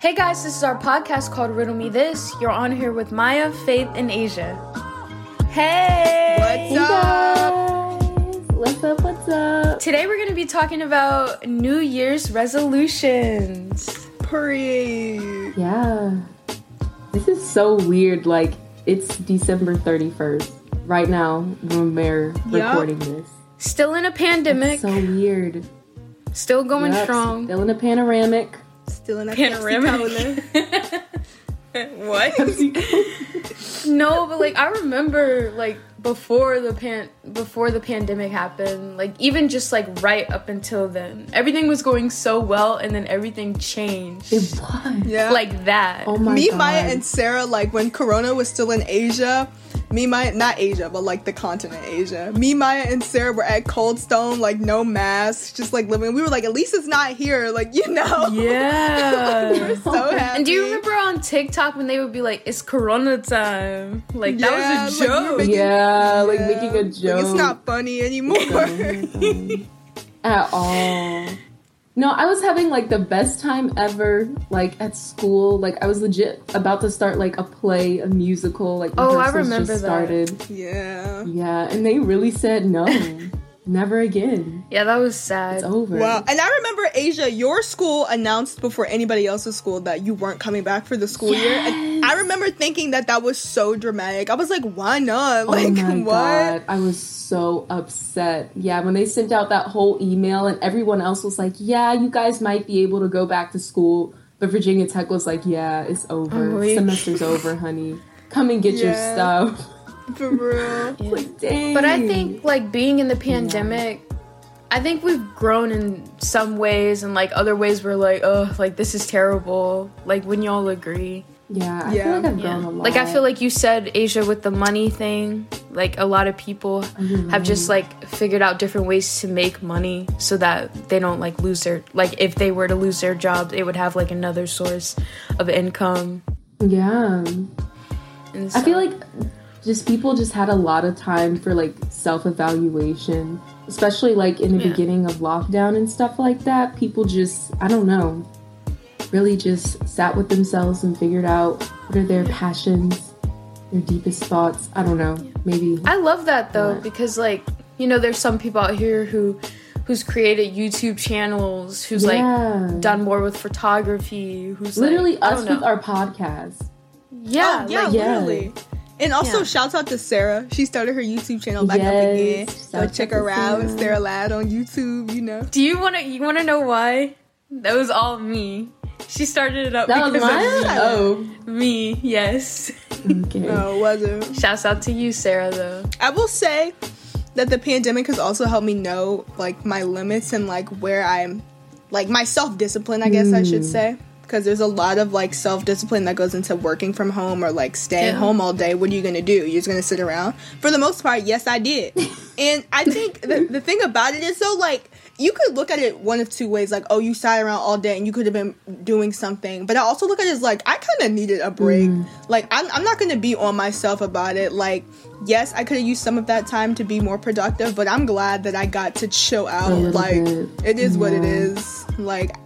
Hey guys, this is our podcast called Riddle Me This. You're on here with Maya, Faith, and Asia. Hey! What's up? What's up? What's up? Today we're going to be talking about New Year's resolutions. Period. Yeah. This is so weird. Like, it's December 31st right now when we're Yup. recording this. Still in a pandemic, It's so weird. still going Yup, strong. Still in a panoramic. Still in a Panoramic. Pepsi what? no, but like I remember like before the pan before the pandemic happened, like even just like right up until then, everything was going so well and then everything changed. It was. Yeah. Like that. Oh my me, god. Maya, and Sarah, like when Corona was still in Asia, me, Maya, not Asia, but like the continent Asia. Me, Maya, and Sarah were at Cold Stone, like no masks, just like living. We were like, at least it's not here, like you know. Yeah. we were so happy. And do you remember on TikTok when they would be like, "It's Corona time"? Like Yeah, that was a like, we joke. making- yeah, like making a Like, joke. it's not funny anymore. at all. No, I was having like the best time ever, like at school. Like I was legit about to start like a play, a musical. Like Oh, I remember just that. started. yeah. Yeah, and they really said no, never again. yeah, that was sad. It's over. Wow. And I remember Asia, your school announced before anybody else's school that you weren't coming back for the school year. And I remember thinking that that was so dramatic. I was like, why not? Oh like, oh my what? god, I was so upset. Yeah, when they sent out that whole email and everyone else was like, "Yeah, you guys might be able to go back to school," but Virginia Tech was like, "Yeah, it's over. Oh, Semester's over, honey. Come and get your stuff." For real. Yeah. like, dang. But I think like being in the pandemic, I think we've grown in some ways, and like other ways we're like, oh, like this is terrible. Like when y'all agree. yeah, I Yeah. feel like I've Yeah. grown a lot. Like I feel like you said, Asia, with the money thing. Like a lot of people mm-hmm. have just like figured out different ways to make money so that they don't like lose their like if they were to lose their job, they would have like another source of income. yeah. And I feel like just people just had a lot of time for like self evaluation, especially like in the Yeah. beginning of lockdown and stuff like that. People just, I don't know, really just sat with themselves and figured out what are their passions, their deepest thoughts. I don't know, maybe. I love that though What? because like you know there's some people out here who who's created YouTube channels who's Yeah. like done more with photography who's Literally like, us with our podcast. yeah Oh, yeah, like, yeah. literally. And also, Yeah. shouts out to Sarah. She started her YouTube channel back up again. Go shouts check her out. Sarah. Sarah Ladd on YouTube, you know. do you want to you want to know why that was all me she started it up That was because mine? of Oh, me yes okay. No, it wasn't. shouts out to you Sarah though I will say that the pandemic has also helped me know like my limits and like where I'm like my self discipline, I guess I should mm. say. Because there's a lot of like self discipline that goes into working from home or like staying Yeah. home all day. What are you gonna do? You're just gonna sit around? For the most part, yes, I did. and I think the, the thing about it is so like you could look at it one of two ways like oh you sat around all day and you could have been doing something but i also look at it as like i kind of needed a break mm. like I'm, I'm not gonna be on myself about it like yes i could have used some of that time to be more productive but i'm glad that i got to chill out like bit. it is what it is like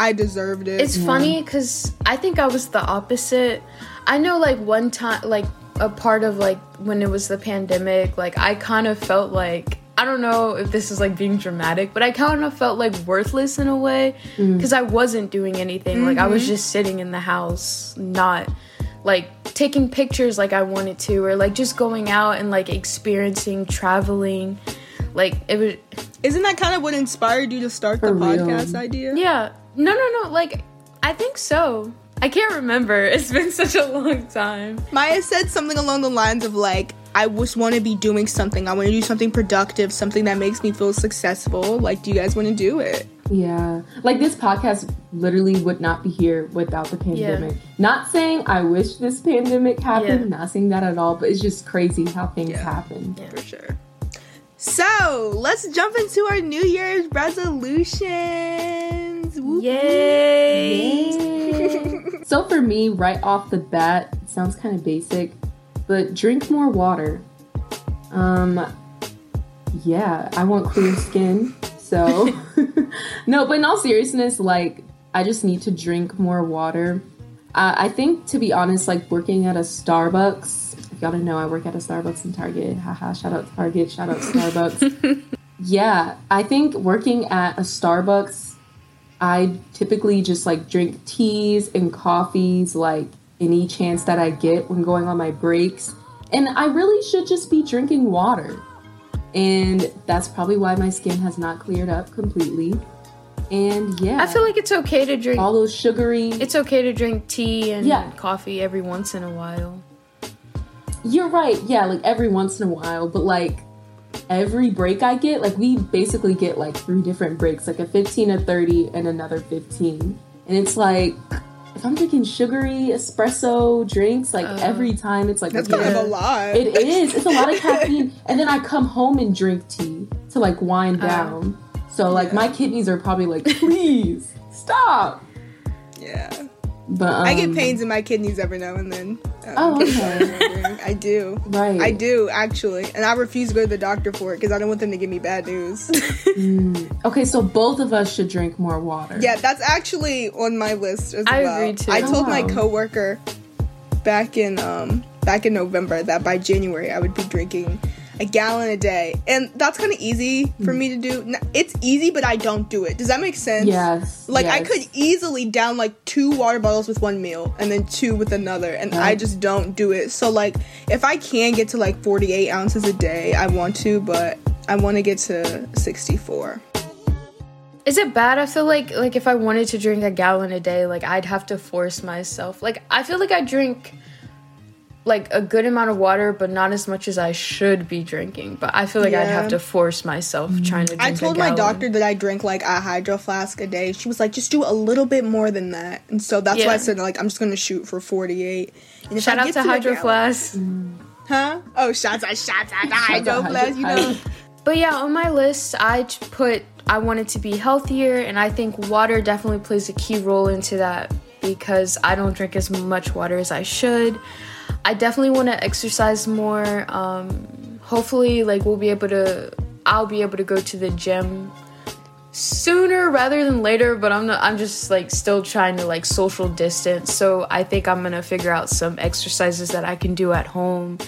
i deserved it It's funny because I think I was the opposite. I know, like, one time, like, a part of, like, when it was the pandemic, like, I kind of felt like, I don't know if this is, like, being dramatic, but I kind of felt, like, worthless in a way mm. because I wasn't doing anything. Like, I was mm-hmm. just sitting in the house, not, like, taking pictures like I wanted to, or, like, just going out and, like, experiencing, traveling. Like, it was, isn't that kind of what inspired you to start the real. podcast idea yeah. No, no, no. Like, I think so. I can't remember. It's been such a long time. Maya said something along the lines of like, I just want to be doing something. I want to do something productive, something that makes me feel successful. Like, do you guys want to do it? Yeah. Like this podcast literally would not be here without the pandemic. Not saying I wish this pandemic happened, Yeah. not saying that at all, but it's just crazy how things Yeah. happen. Yeah. For sure. So, let's jump into our New Year's Whoop. Yay! so for me, right off the bat, it sounds kind of basic, but drink more water. Um yeah, I want clear skin. So no, but in all seriousness, like I just need to drink more water. Uh, I think, to be honest, like working at a Starbucks, y'all didn't know, I work at a Starbucks in Target. Haha, shout out Target, shout out Starbucks. yeah, I think working at a Starbucks, I typically just like drink teas and coffees, like any chance that I get when going on my breaks. And I really should just be drinking water. And that's probably why my skin has not cleared up completely. And yeah, I feel like it's okay to drink. all those sugary. It's okay to drink tea and Yeah. coffee every once in a while. You're right. Yeah, like every once in a while, but like every break I get, like we basically get like three different breaks, like a 15, a 30, and another 15. And it's like if I'm drinking sugary espresso drinks, like uh-huh. every time it's like That's okay, kind of a lot. It is. It's a lot of caffeine. And then I come home and drink tea to like wind Oh. down. So like Yeah. my kidneys are probably like, please stop. yeah. But um, I get pains in my kidneys every now and then. Um, Oh, okay. I do. Right. I do actually, and I refuse to go to the doctor for it because I don't want them to give me bad news. Okay, so both of us should drink more water. yeah, that's actually on my list as I well. agree, too. I told my Oh. coworker back in um back in November that by January I would be drinking a gallon a day, and that's kind of easy for me to do. It's easy, but I don't do it. Does that make sense? Yes. Like I could easily down like two water bottles with one meal and then two with another, and I just don't do it. So like, if I can get to like forty eight ounces a day, I want to, but I want to get to sixty four. Is it bad? I feel like like if I wanted to drink a gallon a day, like I'd have to force myself. Like I feel like I drink like a good amount of water, but not as much as I should be drinking. But I feel like I'd have to force myself trying to drink I told a my doctor that I drink like a hydro flask a day. She was like, just do a little bit more than that, and so that's why I said like I'm just gonna shoot for forty eight. Mm-hmm. Oh, shout out to Hydro Flask. huh? Oh, shots out, shots out, the hydro Hydro flask, you know. But yeah, on my list, I put I wanted to be healthier, and I think water definitely plays a key role into that because I don't drink as much water as I should. I definitely want to exercise more. Um, hopefully, like we'll be able to, I'll be able to go to the gym sooner rather than later. But I'm not. I'm just like still trying to like social distance. So I think I'm gonna figure out some exercises that I can do at home,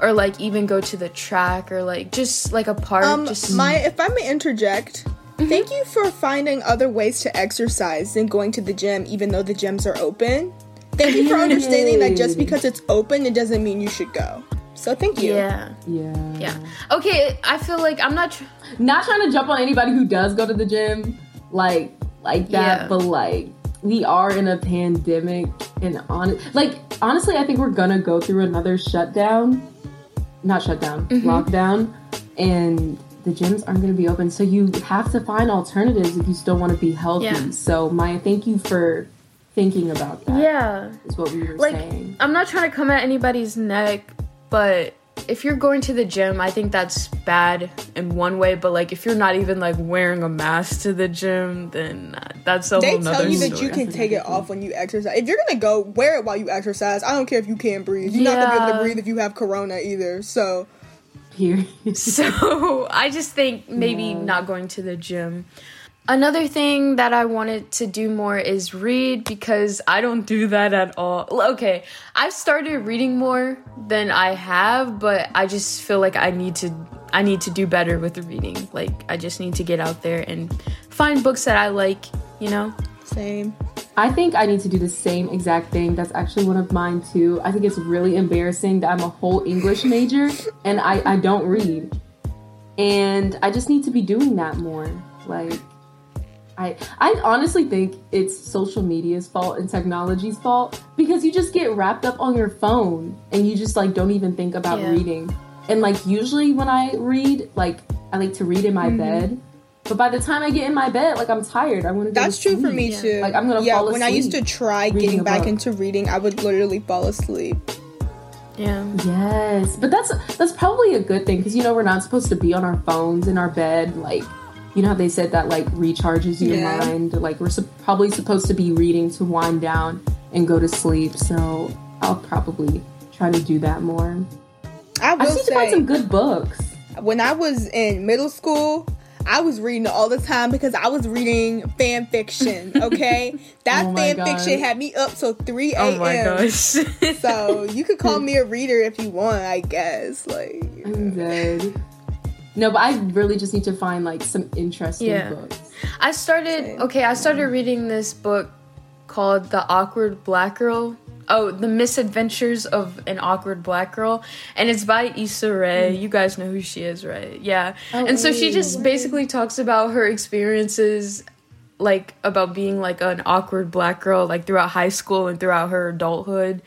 or like even go to the track, or like just like a park. Um, just my if I may interject, thank you for finding other ways to exercise than going to the gym, even though the gyms are open. Thank you for understanding that just because it's open, it doesn't mean you should go. So thank you. Yeah. Yeah. Yeah. Okay, I feel like I'm not. Tr- Not trying to jump on anybody who does go to the gym, like like that, Yeah. but like we are in a pandemic, and on like honestly, I think we're gonna go through another shutdown, not shutdown, Mm-hmm. lockdown, and the gyms aren't gonna be open. So you have to find alternatives if you still want to be healthy. Yeah. So Maya, thank you for thinking about that. yeah. is what we were Like, saying. I'm not trying to come at anybody's neck, but if you're going to the gym, I think that's bad in one way. But like, if you're not even like wearing a mask to the gym, then that's a They whole tell nother you that story. you can take it off when you exercise. If you're gonna go, wear it while you exercise. I don't care if you can't breathe. You're not gonna be able to breathe if you have corona either. So here. So I just think maybe Yeah. not going to the gym. Another thing that I wanted to do more is read because I don't do that at all. Okay, I've started reading more than I have, but I just feel like I need to I need to do better with the reading. Like I just need to get out there and find books that I like, you know? same. I think I need to do the same exact thing. That's actually one of mine too. I think it's really embarrassing that I'm a whole English major and I, I don't read. And I just need to be doing that more. Like I I honestly think it's social media's fault and technology's fault because you just get wrapped up on your phone and you just like don't even think about Yeah. reading. And like usually when I read, like I like to read in Mm-hmm. my bed. But by the time I get in my bed, like I'm tired. I want to. That's true for me Yeah. too. Like, I'm gonna yeah. fall when I used to try getting back book. into reading, I would literally fall asleep. Yeah. Yes, but that's that's probably a good thing because you know we're not supposed to be on our phones in our bed. Like, you know how they said that like recharges your Yeah. mind. Like we're sup- probably supposed to be reading to wind down and go to sleep. So I'll probably try to do that more. I I will just need to find some good books. when I was in middle school, I was reading all the time because I was reading fan fiction. Okay, that Oh my fan fiction had me up till three a.m. my gosh. so you could call me a reader if you want, I guess. Like, I'm dead. No, but I really just need to find like some interesting Yeah. books. I started okay, I started reading this book called The Awkward Black Girl. Oh, The Misadventures of an Awkward Black Girl. And it's by Issa Rae. Hmm. You guys know who she is, right? Yeah. Oh, and so she just word. basically talks about her experiences like about being like an awkward black girl like throughout high school and throughout her adulthood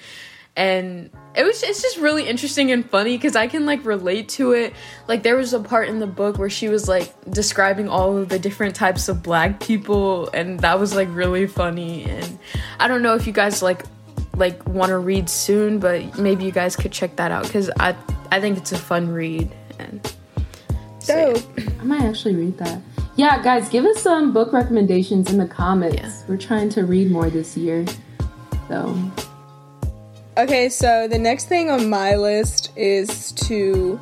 and it was it's just really interesting and funny because i can like relate to it like there was a part in the book where she was like describing all of the different types of black people and that was like really funny and i don't know if you guys like like want to read soon but maybe you guys could check that out because i i think it's a fun read and so, yeah. I might actually read that. Yeah, guys, give us some book recommendations in the comments. Yeah. We're trying to read more this year. So, Okay, so the next thing on my list is to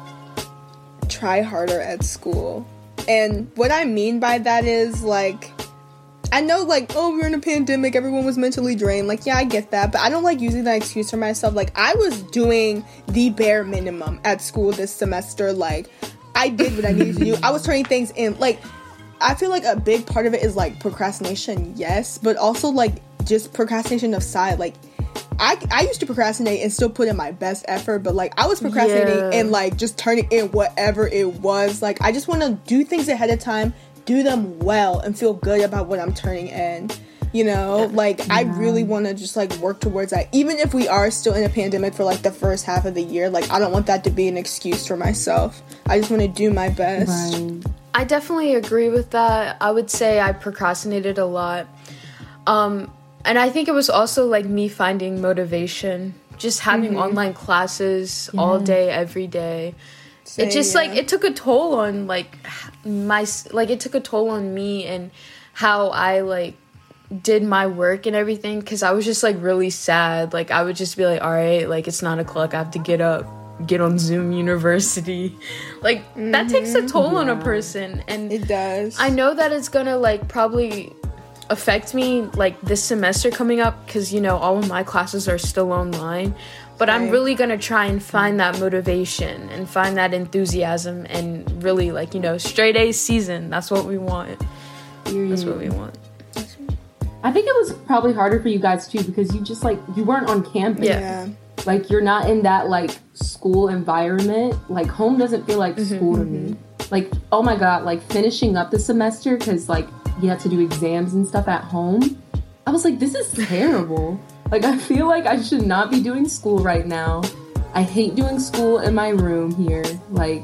try harder at school. And what I mean by that is like I know like oh we're in a pandemic everyone was mentally drained. Like yeah I get that but I don't like using that excuse for myself. Like I was doing the bare minimum at school this semester. Like I did what I needed to do. I was turning things in. Like I feel like a big part of it is like procrastination yes but also like just procrastination aside like I, I used to procrastinate and still put in my best effort, but like I was procrastinating Yeah. and like just turning in whatever it was. Like I just want to do things ahead of time, do them well, and feel good about what I'm turning in. You know, like I really want to just like work towards that. Even if we are still in a pandemic for like the first half of the year, like I don't want that to be an excuse for myself. I just want to do my best. right. I definitely agree with that. I would say I procrastinated a lot. Um and I think it was also like me finding motivation, just having mm-hmm. online classes all day every day. Same, it just like it took a toll on like my like it took a toll on me and how I like did my work and everything cuz I was just like really sad. Like I would just be like, "All right, like it's 9 o'clock. I have to get up, get on Zoom University." Like that takes a mm-hmm. toll on a person and It does. I know that it's gonna like probably affect me like this semester coming up because you know all of my classes are still online but i'm really gonna try and find that motivation and find that enthusiasm and really like you know straight a season that's what we want that's what we mm. want I think it was probably harder for you guys too because you just like you weren't on campus. Yeah. yeah. Like you're not in that like school environment. Like home doesn't feel like mm-hmm. school to me. Mm-hmm. Like oh my god, like finishing up the semester because like you have to do exams and stuff at home. I was like, this is terrible. like I feel like I should not be doing school right now. I hate doing school in my room here. Like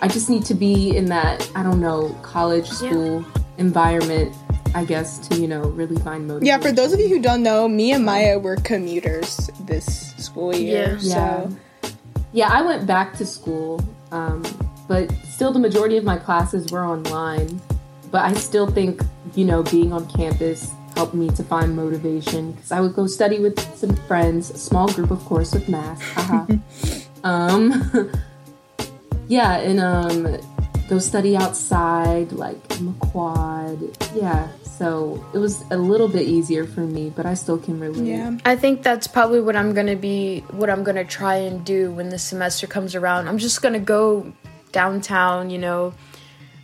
I just need to be in that I don't know college school environment. I guess to you know really find motivation. Yeah, for those of you who don't know, me and Maya were commuters this school year. Yeah. Yeah. Yeah, I went back to school, um, but still the majority of my classes were online. But I still think, you know, being on campus helped me to find motivation because I would go study with some friends, a small group, of course, with masks. Haha. um, yeah, and um, go study outside, like in the quad. Yeah, so it was a little bit easier for me, but I still can relate. yeah. i think that's probably what i'm gonna be what i'm gonna try and do when the semester comes around i'm just gonna go downtown you know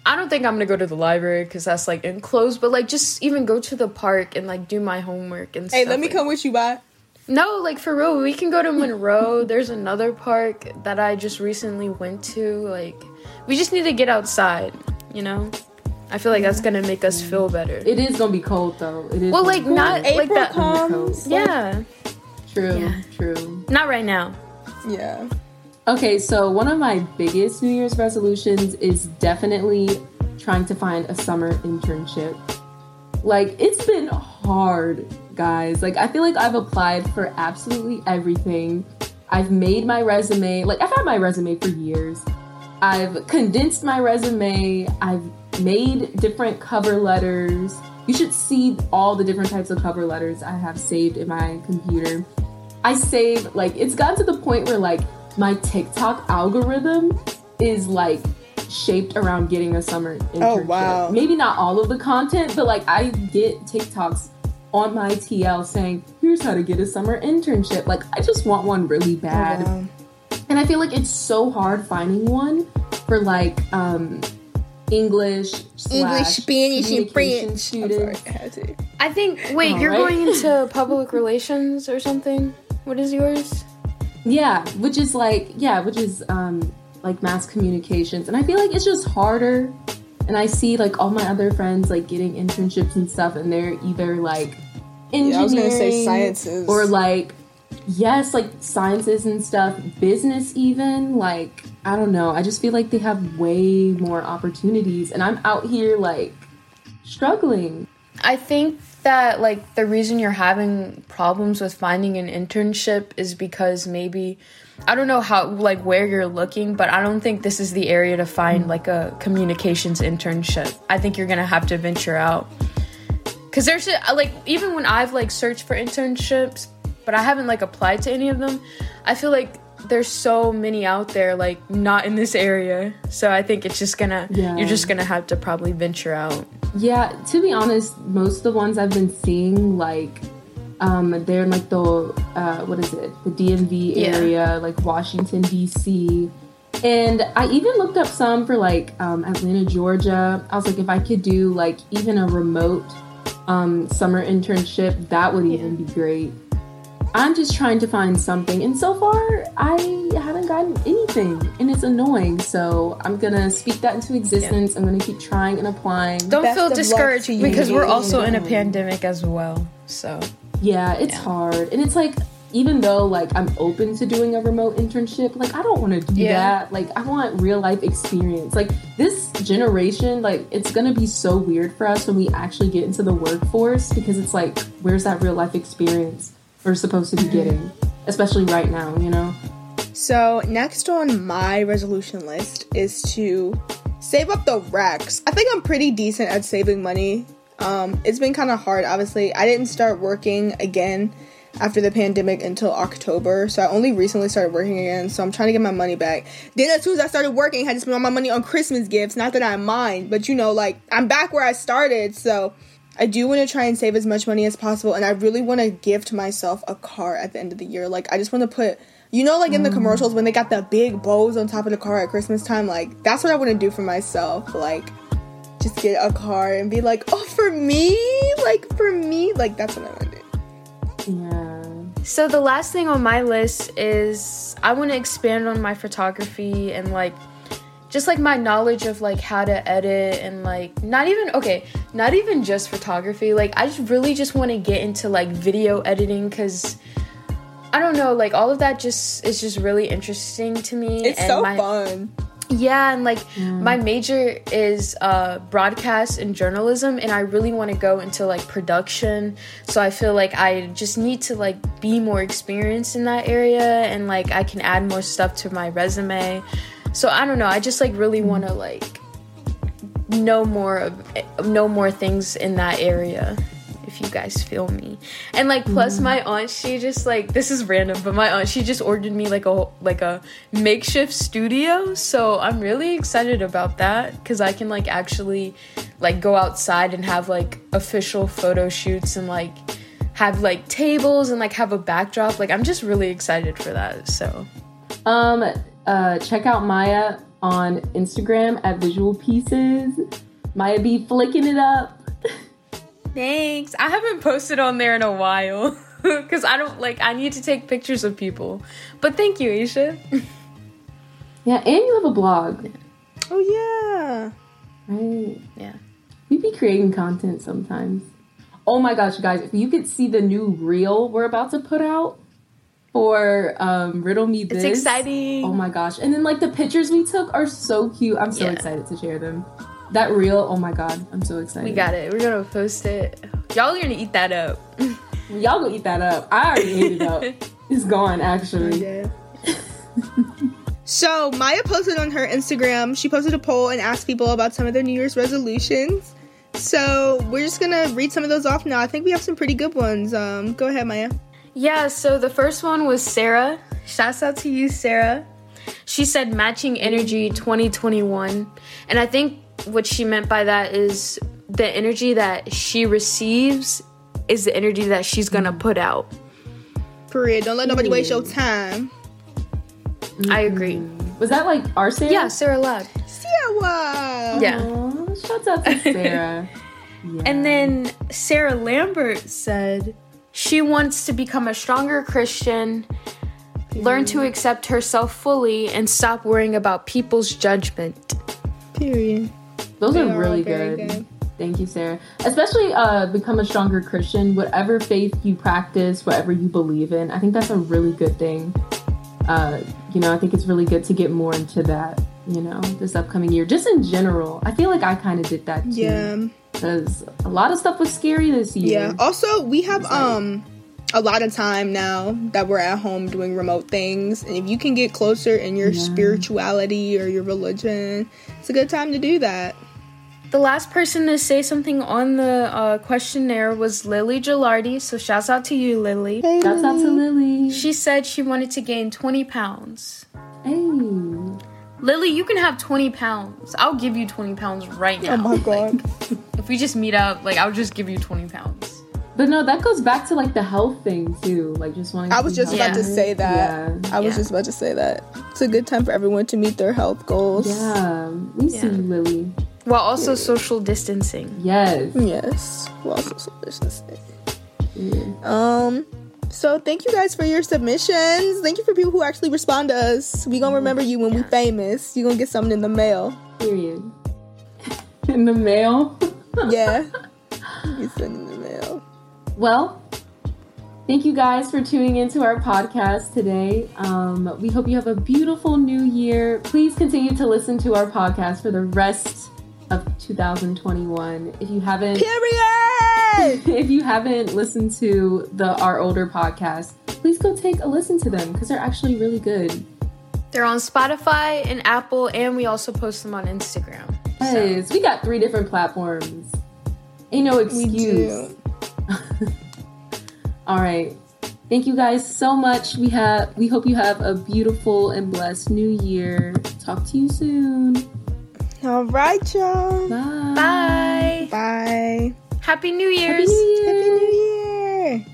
I don't think I'm gonna go to the library because that's like enclosed, but like just even go to the park and like do my homework and stuff. Hey, stuff. let me like- come with you, bye. No, like for real, we can go to Monroe. There's another park that I just recently went to. Like, we just need to get outside, you know? I feel like that's gonna make us feel better. It is gonna be cold though. It is. well, like be not cold. like April that. comes. Yeah, True, Yeah. true. not right now. Yeah. Okay, so one of my biggest New Year's resolutions is definitely trying to find a summer internship. Like, it's been hard, guys. Like, I feel like I've applied for absolutely everything. I've made my resume, like, I've had my resume for years. I've condensed my resume. I've made different cover letters. You should see all the different types of cover letters I have saved in my computer. I save like it's gotten to the point where like my TikTok algorithm is like shaped around getting a summer internship. Oh, wow. Maybe not all of the content, but like I get TikToks on my TL saying, "Here's how to get a summer internship." Like I just want one really bad. Oh, wow. And I feel like it's so hard finding one for like um English, English, Spanish, and communication French. I'm students. sorry, I had to. I think. Wait, All you're right. going into public relations or something? What is yours? Yeah, which is like yeah, which is um like mass communications, and I feel like it's just harder. And I see like all my other friends like getting internships and stuff, and they're either like engineering Yeah, I was gonna say sciences. or like yes, like sciences and stuff, business even. Like I don't know, I just feel like they have way more opportunities, and I'm out here like struggling. I think that like the reason you're having problems with finding an internship is because maybe I don't know how like where you're looking, but I don't think this is the area to find like a communications internship. I think you're gonna have to venture out. Cause there's like even when I've like searched for internships, but I haven't like applied to any of them. I feel like there's so many out there like not in this area. So I think it's just gonna Yeah. you're just gonna have to probably venture out. Yeah, to be honest, most of the ones I've been seeing, like, um, they're in like the uh, what is it, the DMV Yeah. area, like Washington D.C. And I even looked up some for like um, Atlanta, Georgia. I was like, if I could do like even a remote um, summer internship, that would even be great. I'm just trying to find something, and so far I haven't gotten anything, and it's annoying. So I'm gonna speak that into existence. I'm gonna keep trying and applying. Don't Best feel discouraged because we're also in a pandemic as well. So Yeah, it's Yeah. hard. And it's like even though like I'm open to doing a remote internship, like I don't want to do Yeah. that. Like I want real life experience. Like this generation, like it's going to be so weird for us when we actually get into the workforce because it's like where's that real life experience we're supposed to be getting, especially right now, you know? So next on my resolution list is to save up the racks. I think I'm pretty decent at saving money. Um, it's been kind of hard, obviously. I didn't start working again after the pandemic until October, so I only recently started working again. So I'm trying to get my money back. Then as soon as I started working, I had to spend all my money on Christmas gifts. Not that I mind, but you know, like I'm back where I started, so. I do want to try and save as much money as possible, and I really want to gift myself a car at the end of the year. Like, I just want to put, you know, like in the commercials when they got the big bows on top of the car at Christmas time. Like, that's what I want to do for myself. Like, just get a car and be like, oh, for me, like for me, like that's what I want to do. Yeah. So the last thing on my list is I want to expand on my photography and like just like my knowledge of like how to edit and like not even okay, not even just photography. Like I just really just want to get into like video editing cuz I don't know, like all of that just is just really interesting to me. It's and so my, fun. Yeah, and like my major is uh, broadcast and journalism, and I really want to go into like production. So I feel like I just need to like be more experienced in that area, and like I can add more stuff to my resume. So I don't know. I just like really want to like know more of know more things in that area if you guys feel me. And like plus my aunt she just like this is random but my aunt she just ordered me like a like a makeshift studio. So i'm really excited about that because i can like actually like go outside and have like official photo shoots and like have like tables and like have a backdrop. Like i'm just really excited for that so. Um, uh, check out Maya on Instagram at Visual Pieces. Maya be flicking it up. Thanks. I haven't posted on there in a while because I don't like. I need to take pictures of people. But thank you, Isha. Yeah, and you have a blog, Oh yeah. right? Yeah. We be creating content sometimes. Oh my gosh, you guys, if you could see the new reel we're about to put out for um, Riddle Me This. It's exciting. Oh my gosh. And then like the pictures we took are so cute. I'm so Yeah. excited to share them. That reel, oh my god, I'm so excited. We got it. We're gonna post it. Y'all are gonna eat that up. Y'all go eat that up. I already ate it up. It's gone actually. Yeah. so Maya posted on her Instagram. She posted a poll and asked people about some of their New Year's resolutions. So we're just gonna read some of those off now. I think we have some pretty good ones. Um, go ahead, Maya. Yeah. So the first one was Sarah. Shouts out to you, Sarah. She said matching energy 2021. And I think what she meant by that is the energy that she receives is the energy that she's gonna put out. Period. Don't let nobody waste your mm. time. I agree. Mm. Was that like our Sarah? Yeah, Sarah Ladd. Sarah. Yeah. Aw, shouts out to Sarah. Yeah. And then Sarah Lambert said she wants to become a stronger Christian, learn to accept herself fully, and stop worrying about people's judgment. Period. Those They are are really good. good. Thank you, Sarah. Especially uh, become a stronger Christian. Whatever faith you practice, whatever you believe in, I think that's a really good thing. Uh, you know, I think it's really good to get more into that. You know, this upcoming year, just in general. I feel like I kind of did that too. Yeah. Because a lot of stuff was scary this year. Yeah. Also, we have like- um a lot of time now that we're at home doing remote things, and if you can get closer in your Yeah. spirituality or your religion, it's a good time to do that. The last person to say something on the uh, questionnaire was Lily Gilardi, so shouts out to you, Lily. Shouts out to Lily. She said she wanted to gain 20 pounds. hey. Lily, you can have 20 pounds. I'll give you 20 pounds right now. Oh my god. If we just meet up, like, I'll just give you 20 pounds. But no, that goes back to like the health thing too. Like just wanting. I was be just about to say that. Yeah. I was Yeah. just about to say that. It's a good time for everyone to meet their health goals. Yeah, we see you, Lily. While also social distancing. Yes. Yes. Well, also social distancing. Yeah. Um. So thank you guys for your submissions. Thank you for people who actually respond to us. We gonna remember you when we famous. You gonna get something in the mail. Period. In the mail. Yeah. you send in the mail. Well, thank you guys for tuning into our podcast today. Um, we hope you have a beautiful new year. Please continue to listen to our podcast for the rest of 2021. If you haven't, Period. if you haven't listened to the Our Older podcast, please go take a listen to them because they're actually really good. They're on Spotify and Apple, and we also post them on Instagram. So, we got three different platforms. Ain't no we excuse. do. All right. Thank you guys so much. We have we hope you have a beautiful and blessed new year. Talk to you soon. All right, y'all. Bye. bye. Bye. Happy New Year's. Happy New Year. Happy New Year.